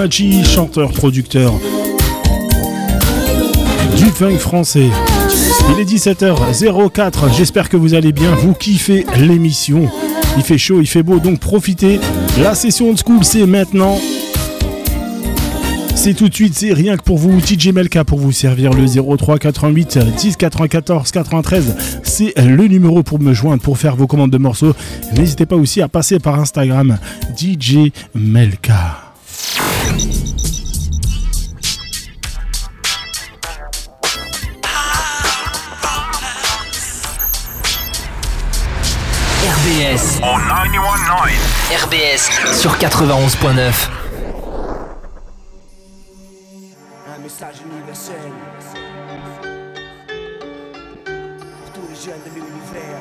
Tomaji, chanteur, producteur du funk français. Il est 17h04, j'espère que vous allez bien, vous kiffez l'émission. Il fait chaud, il fait beau, donc profitez. La session de school, c'est maintenant. C'est tout de suite, c'est rien que pour vous, TJ Melka pour vous servir le 03 88 10 94 93. C'est le numéro pour me joindre, pour faire vos commandes de morceaux. N'hésitez pas aussi à passer par Instagram, DJ Melka. RBS. RBS sur 91.9. Un message universel pour tous les jeunes de l'univers.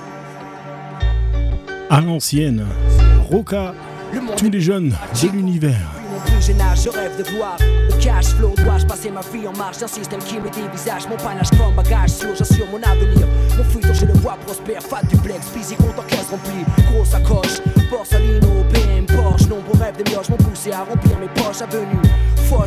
À l'ancienne, Roca, tous les jeunes de l'univers je rêve de gloire. Le cash flow, dois-je passer ma vie en marche? D'un système qui me dévisage Mon panache comme bagage sûr, j'assure mon avenir. Mon futur, je le vois prospère, fat duplex, physique, compte en caisse remplie. Grosse sacoche, Borsalino, BM, Porsche. Nombreux rêves de mioches m'ont poussé à remplir mes poches avenues.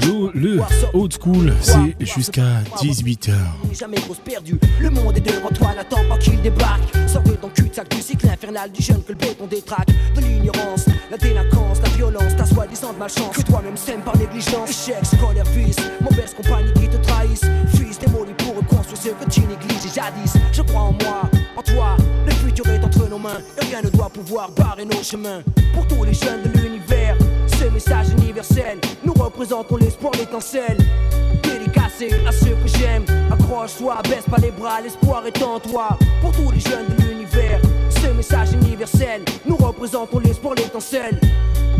Le, le old school, c'est jusqu'à 18h. Jamais grosse perdue, le monde est devant toi, n'attends pas qu'il débarque. Sors de ton cul-de-sac du cycle infernal du jeune que le béton détraque. De l'ignorance, la délinquance, la violence, ta soi-disant malchance. Que toi-même sème par négligence. Échec, scolaire, vice, mauvaise compagnie qui te trahissent. Fils démoli pour reconstruire ce que tu négliges jadis. Je crois en moi, en toi, le futur est entre Et rien ne doit pouvoir barrer nos chemins. Pour tous les jeunes de l'univers ce message universel. Nous représentons l'espoir, l'étincelle. Dédicacé à ceux que j'aime. Accroche-toi, baisse pas les bras, l'espoir est en toi. Pour tous les jeunes de l'univers, message universel. Nous représentons l'espoir, l'étincelle.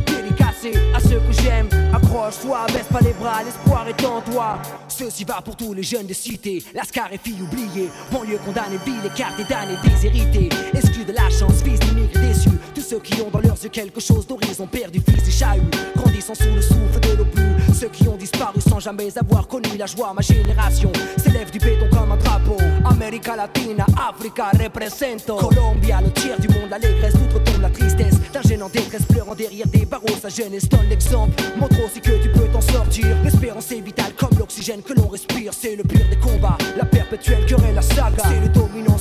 Dédicacé à ceux que j'aime. Accroche-toi, baisse pas les bras, l'espoir est en toi. Ceci va pour tous les jeunes de cité. Lascar et filles oubliées. Banlieue condamnée, ville écartée, damnée, déshérité. Exclu de la chance, fils d'immigrés déçus ceux qui ont dans leurs yeux quelque chose d'horizon perdu, fils et chahut, grandissant sous le souffle de l'obus. Ceux qui ont disparu sans jamais avoir connu la joie, ma génération s'élève du béton comme un drapeau. América Latina, Africa, represento. Colombia, le tiers du monde, l'allégresse, d'outre-tombe la tristesse. D'un gênant détresse pleurant derrière des barreaux, sa jeunesse donne l'exemple. Montre aussi que tu peux t'en sortir. L'espérance est vitale comme l'oxygène que l'on respire. C'est le pire des combats, la perpétuelle querelle, la saga. C'est le dominant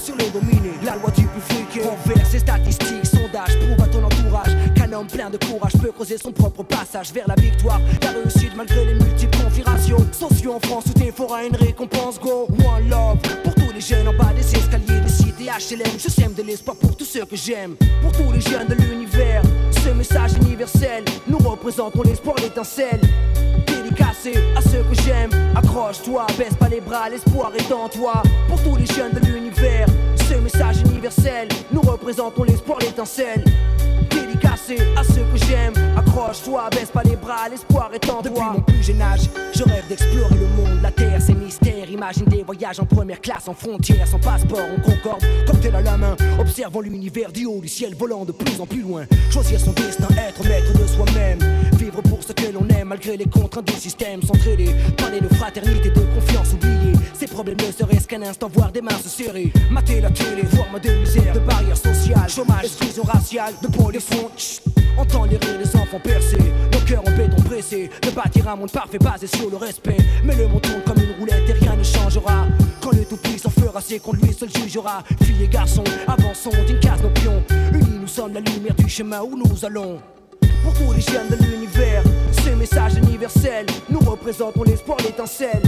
de courage peut creuser son propre passage vers la victoire. La réussite malgré les multiples configurations. Sociaux en France, tout est fort à une récompense. Go, one love. Pour tous les jeunes en bas des escaliers des cités HLM, je sème de l'espoir pour tous ceux que j'aime. Pour tous les jeunes de l'univers, ce message universel, nous représentons l'espoir, l'étincelle. Dédicacé à ceux que j'aime, accroche-toi, baisse pas les bras, l'espoir est en toi. Pour tous les jeunes de l'univers, ce message universel, nous représentons l'espoir, l'étincelle. À ceux que j'aime, accroche-toi, baisse pas les bras, l'espoir est en toi. Depuis mon plus jeune âge, je rêve d'explorer le monde, la terre, ses mystères. Imagine des voyages en première classe, en frontière, sans passeport, on concorde, cocktail à la main, observant l'univers du haut du ciel, volant de plus en plus loin. Choisir son destin, être maître de soi-même, vivre pour ce que l'on aime, malgré les contraintes du système, s'entraider, parler de fraternité, de confiance, oublier ces problèmes ne serait-ce qu'un instant, voir des mains se serrer, mater la télé, forme de misère, de barrières sociales, chômage, exclusion raciale, de polyphone, chut. Entends les rires des enfants percés, nos cœurs en béton pressé, de bâtir un monde parfait basé sur le respect. Mais le monde tourne comme une roulette et rien ne changera. Quand le tout-puissant fera ses qu'on lui seul jugera. Filles et garçons, avançons d'une case nos pions. Unis, nous sommes la lumière du chemin où nous allons. Pour tous les jeunes de l'univers, ce message universel, nous représentons l'espoir, l'étincelle.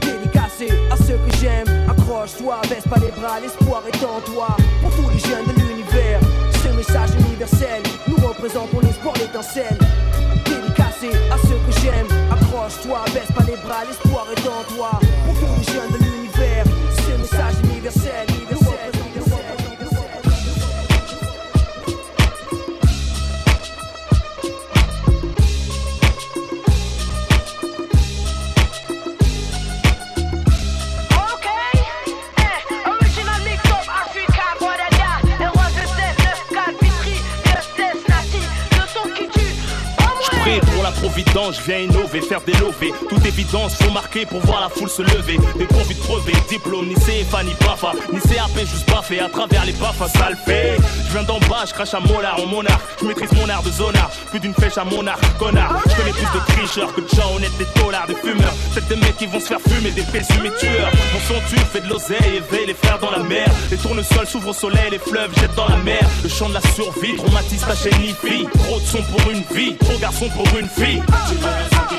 Dédicacé à ceux que j'aime, accroche-toi, baisse pas les bras, l'espoir est en toi. Pour tous les jeunes de l'univers, ce message nous représentons l'espoir, l'étincelle. Dédicacé à ceux que j'aime, accroche-toi, baisse pas les bras, l'espoir est en toi. Pour tous les jeunes de l'univers, ce message universel, songe vient nous faire des lovés. Toute évidence, faut marquer pour voir la foule se lever. Des convites crevés, diplôme, ni CFA, ni BAFA, ni CAP, juste baffé à travers les baffes, ça le fait. Je viens d'en bas, je crache à molar en monarque. Je maîtrise mon art de zonard, plus d'une flèche à monarque, connard. Je connais plus de tricheurs que de gens honnêtes, des dollars, des fumeurs. Peut-être des mecs qui vont se faire fumer, des pessumés tueurs. Mon son tue, fait de l'oseille, éveille les frères dans la mer. Les tournesols s'ouvrent au soleil, les fleuves jettent dans la mer. Le chant de la survie, traumatise ta chaîne. Trop de son pour une vie, trop garçon pour une fille.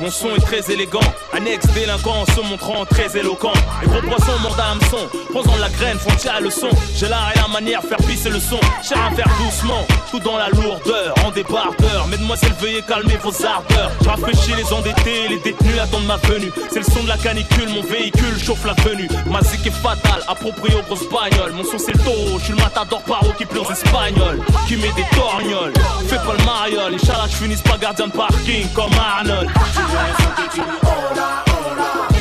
mon son est très élégant. Un ex-délinquant se montrant très éloquent. Les gros poissons mordent à hameçon, posant la graine, font tirer le son. J'ai l'art et la manière, faire pisser le son. Cher à faire doucement, tout dans la lourdeur, en débardeur. Mesdemoiselles, veuillez calmer vos ardeurs. Je rafraîchis les endettés, les détenus attendent ma venue. C'est le son de la canicule, mon véhicule chauffe la venue. Ma zik est fatale, approprié aux grosses bagnoles. Mon son c'est le taureau, je suis le matador paro qui pleure aux espagnols. Qui met des torgnoles, fais pas le mariole. Inch'Allah, je finisse pas gardien de parking comme Arnold. Tu you un petit.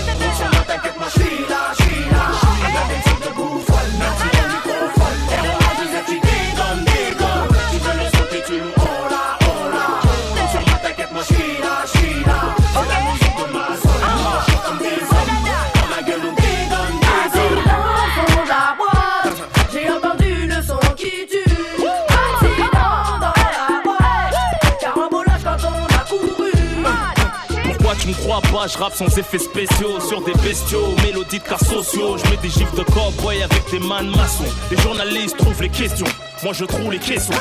Je rappe sans effets spéciaux Sur des bestiaux, mélodies de cas sociaux. Je mets des gifs de cowboy avec des man maçons Les journalistes trouvent les questions Moi je trouve les caissons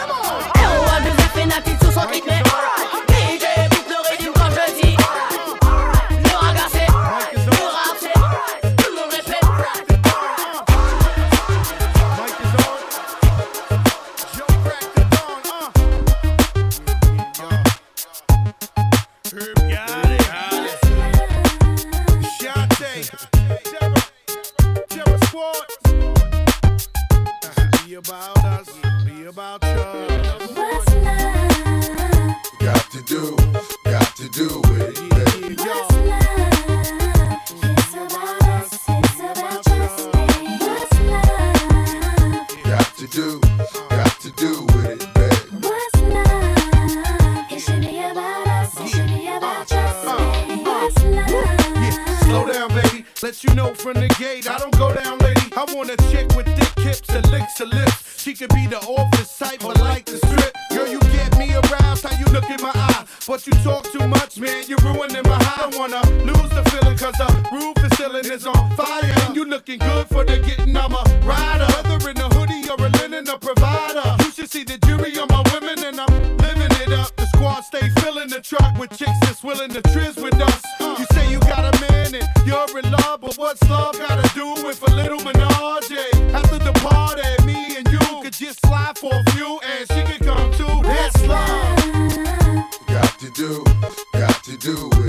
you and she can come too. Let's. Got to do, got to do it.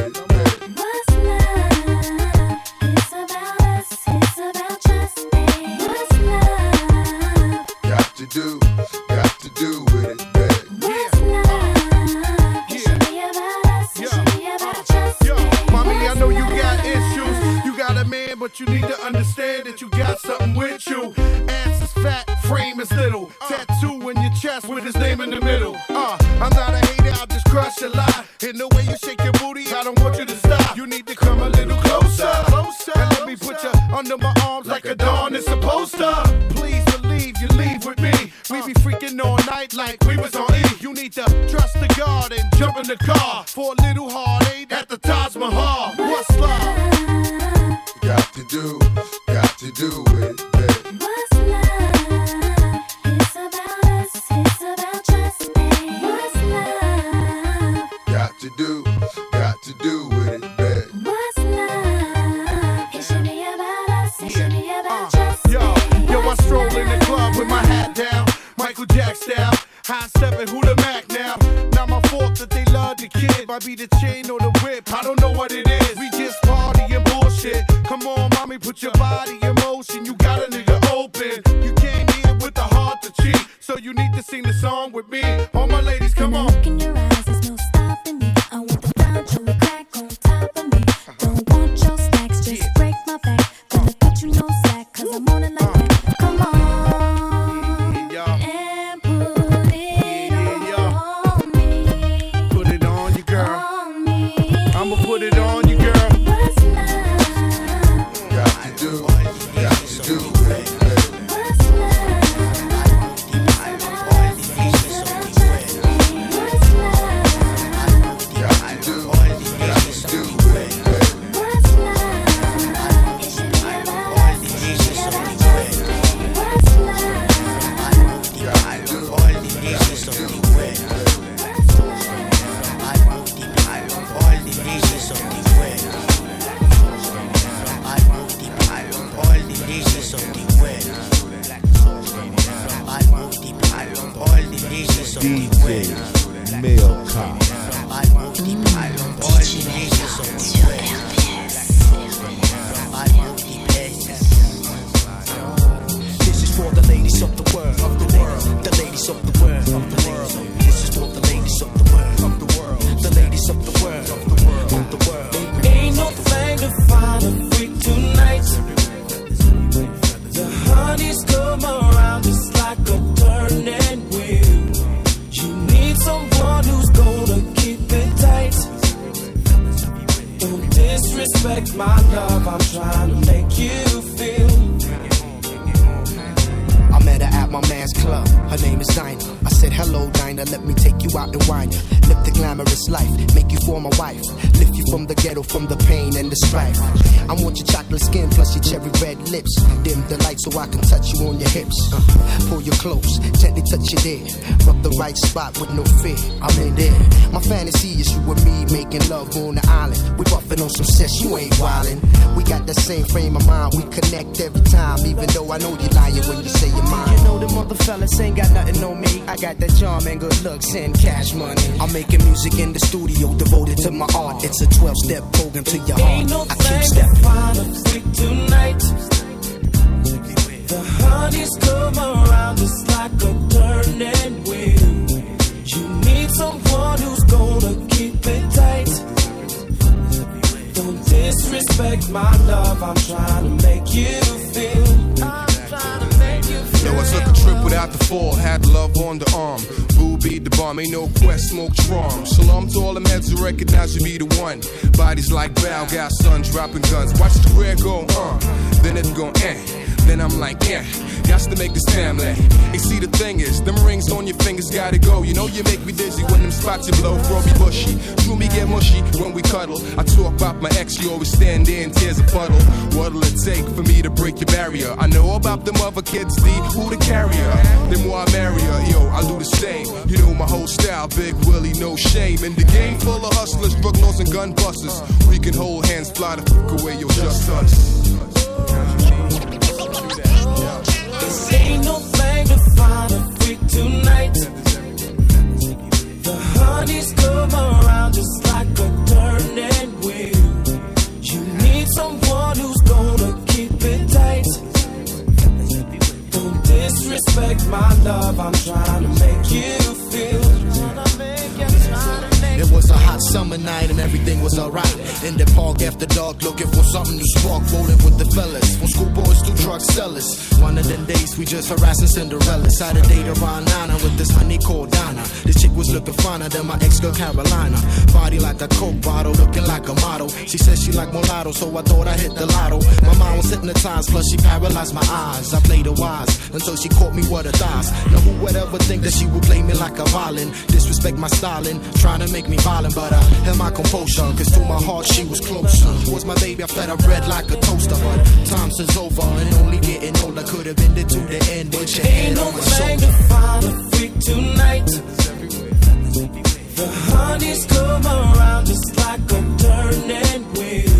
spot with no fear. I'm in there. My fantasy is you and me making love on the island. We buffing on some sets, you ain't wildin'. We got that same frame of mind. We connect every time, even though I know you lying when you say you're mine. You know the mother fellas ain't got nothing on me. I got that charm and good looks and cash money. I'm making music in the studio devoted to my art. It's a 12 step program to your heart. Ain't no I keep stepping. Tonight. The honey's come around just like a turning wheel. You need someone who's gonna keep it tight. Don't disrespect my love, I'm trying make you feel. I'm I took a trip without the fall, had love on the arm. Boo beat the bomb, ain't no quest, smoke charm. Shalom to all the heads who recognize you be the one. Bodies like bow, sun dropping guns. Watch the career go uh, then it gon' end. Then I'm like, yeah, got to make this family. And see, the thing is, them rings on your fingers gotta go. You know you make me dizzy when them spots you blow, throw me bushy. True me get mushy when we cuddle. I talk about my ex, you always stand there and tears a puddle. What'll it take for me to break your barrier? I know about them other kids, D, who the carrier? The more I marry her, yo, I do the same. You know my whole style, Big Willie, no shame. In the game full of hustlers, drug lords, and gun busters. We can hold hands, fly the fuck away, yo, just us. Ain't no to find a freak tonight. The honeys come around just like a turning wheel. You need someone who's gonna keep it tight. Don't disrespect my love. I'm trying to make you feel. It was a hot summer night and everything was alright. In the park after dark, looking for something to spark, rolling with the fellas. From schoolboys to drug sellers. One of them days we just harassing Cinderella. Saturday to around with this honey called Donna. This chick was looking finer than my ex girl Carolina. Body like a coke bottle, looking like a model. She said she like mulatto, so I thought I hit the lotto. My mind was hypnotized, plus she paralyzed my eyes. I played her wise until she caught me with her thighs. Now who would ever think that she would play me like a violin? Disrespect my styling, trying to make me violent, but I held my composure. Cause to my heart she was closer. Was my baby, I fed her bread like a toaster. But times is over and only getting older. Could have ended to the end, but your Ain't no on thing to find a freak tonight. The honeys come around just like a turning wheel.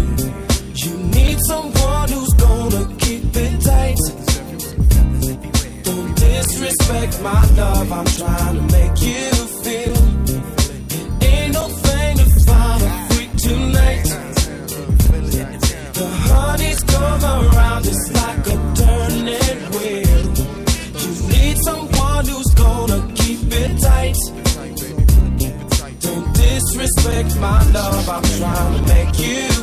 You need someone who's gonna keep it tight. Don't disrespect my love. I'm trying to make you tight. Don't disrespect my love. I'm trying to make you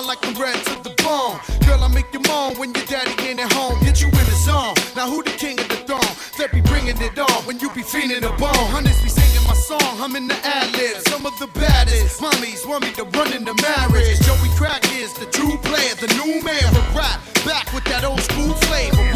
I like the red to the bone. Girl, I make you moan when your daddy ain't at home. Get you in the zone. Now who the king of the throne? That be bringing it on when you be feeling the bone. Hundreds be singing my song, I'm in the ad. Some of the baddest mommies want me to run into marriage. Joey Crack is the true player, the new man for rap. Back with that old school flavor.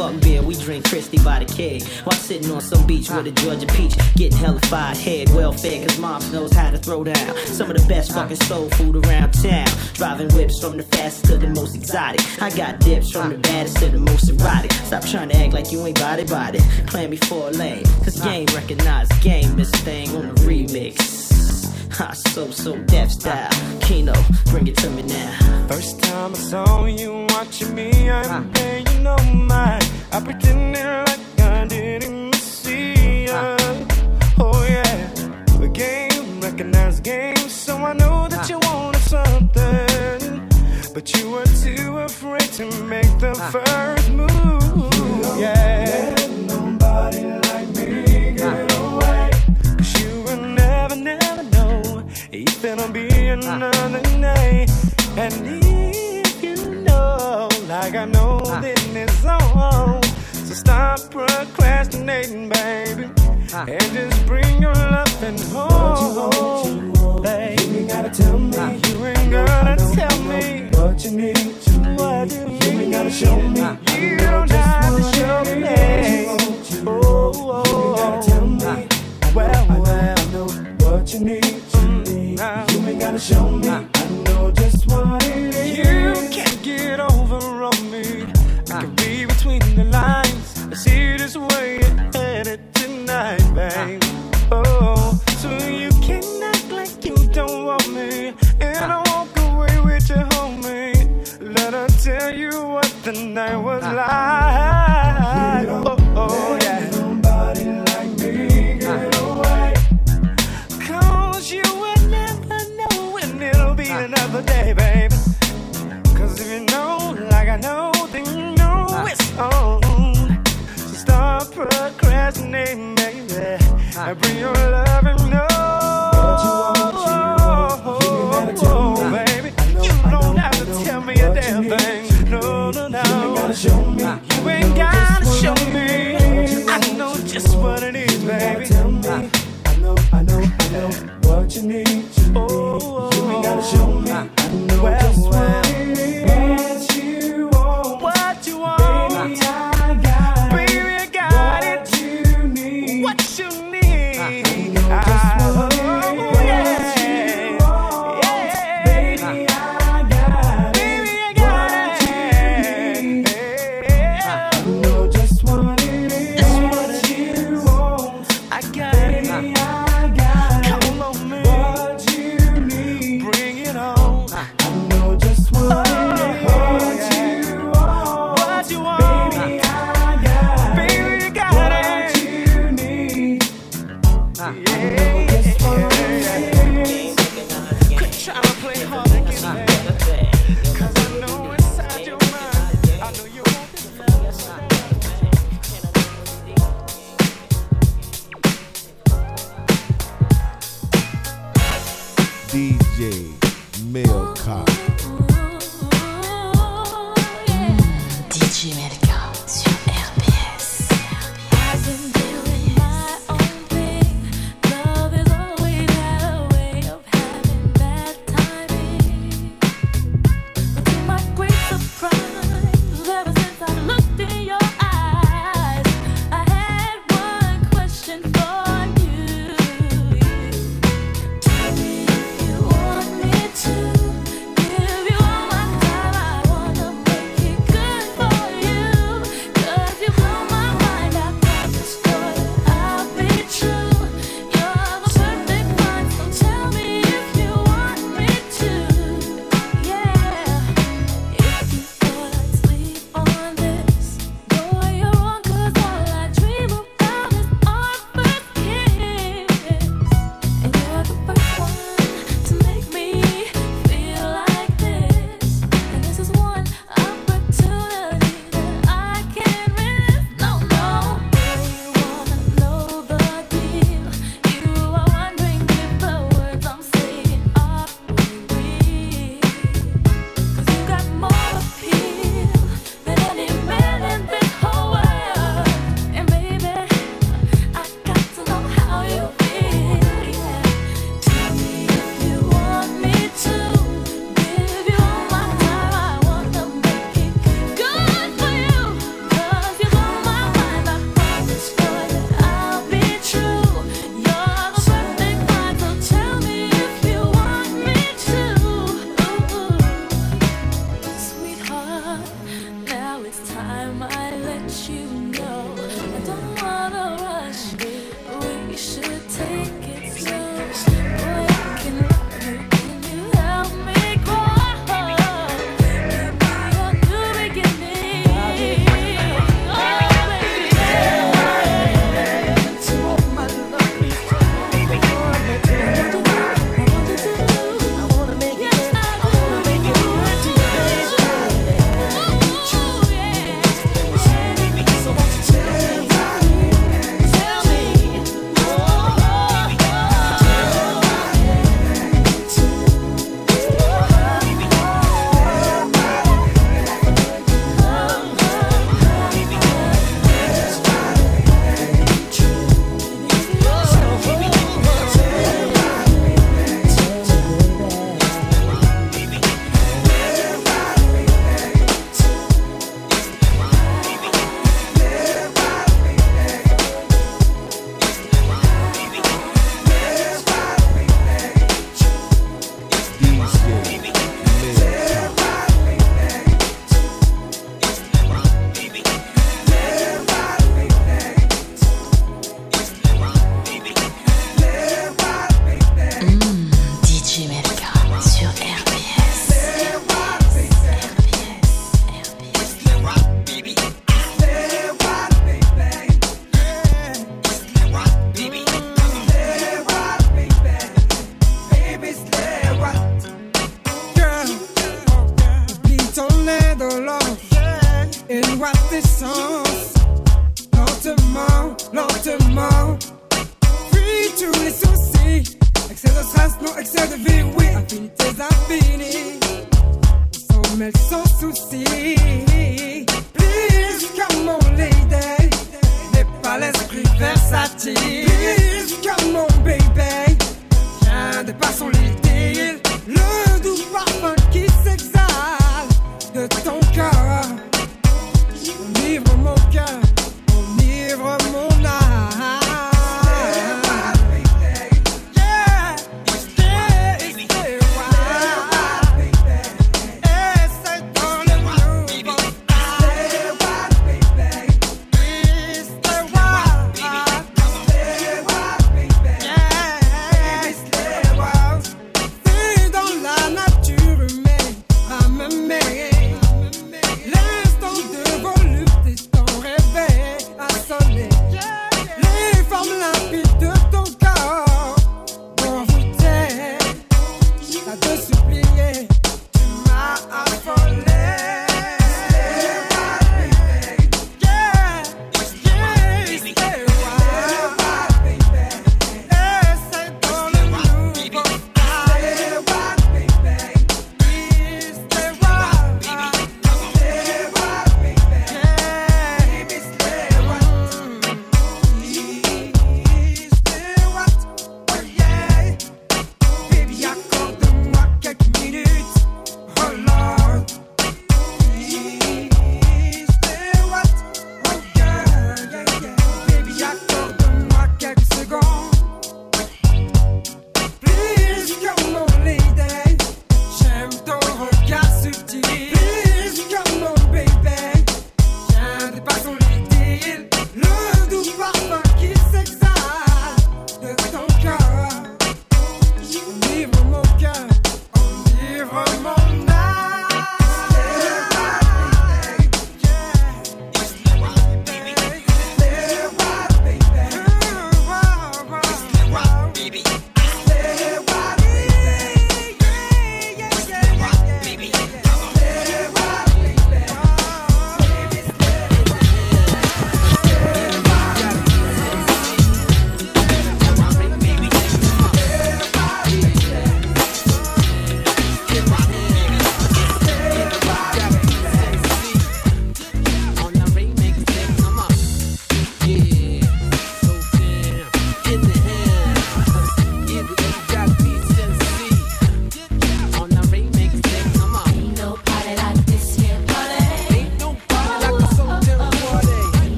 Fuck beer, we drink Christy by the keg. While sitting on some beach with a Georgia peach, getting hella fired head, well fed, cause moms knows how to throw down. Some of the best fucking soul food around town. Driving whips from the fastest to the most exotic. I got dips from the baddest to the most erotic. Stop trying to act like you ain't body body. Plan me for a lane, cause game recognize game this thing on a remix. Ha, so, so deaf style. Kino, bring it to me now. First time I saw you watching me, I'm ah. paying no mind. I pretended like I didn't see ya. Ah. Oh yeah, the game recognize game, so I know that ah. you wanted something, but you were too afraid to make the first move. Yeah, it'll be another day. And if you know, like I know, ah. then it's on. So stop procrastinating, baby. Ah. And just bring your love and home. Baby, you ain't gotta tell me. Ah. You ain't gotta tell me what you need. What you need. You ain't gotta show me. You don't have to show me. Show me.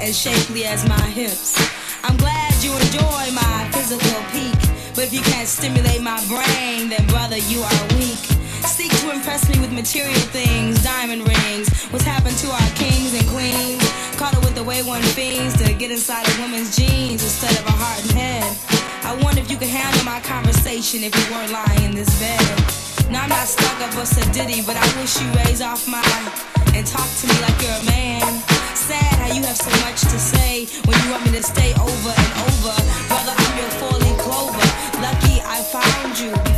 as shapely as my hips. I'm glad you enjoy my physical peak, but if you can't stimulate my brain, then brother, you are weak. Seek to impress me with material things, diamond rings, what's happened to our kings and queens. Caught it with the way one fiends to get inside a woman's jeans instead of a heart and head. I wonder if you could handle my conversation if you weren't lying in this bed. Now I'm not stuck up us a ditty, but I wish you raise off my and talk to me like you're a man. Sad how you have so much to say when you want me to stay over and over. Brother, I'm your four leaf clover. Lucky I found you.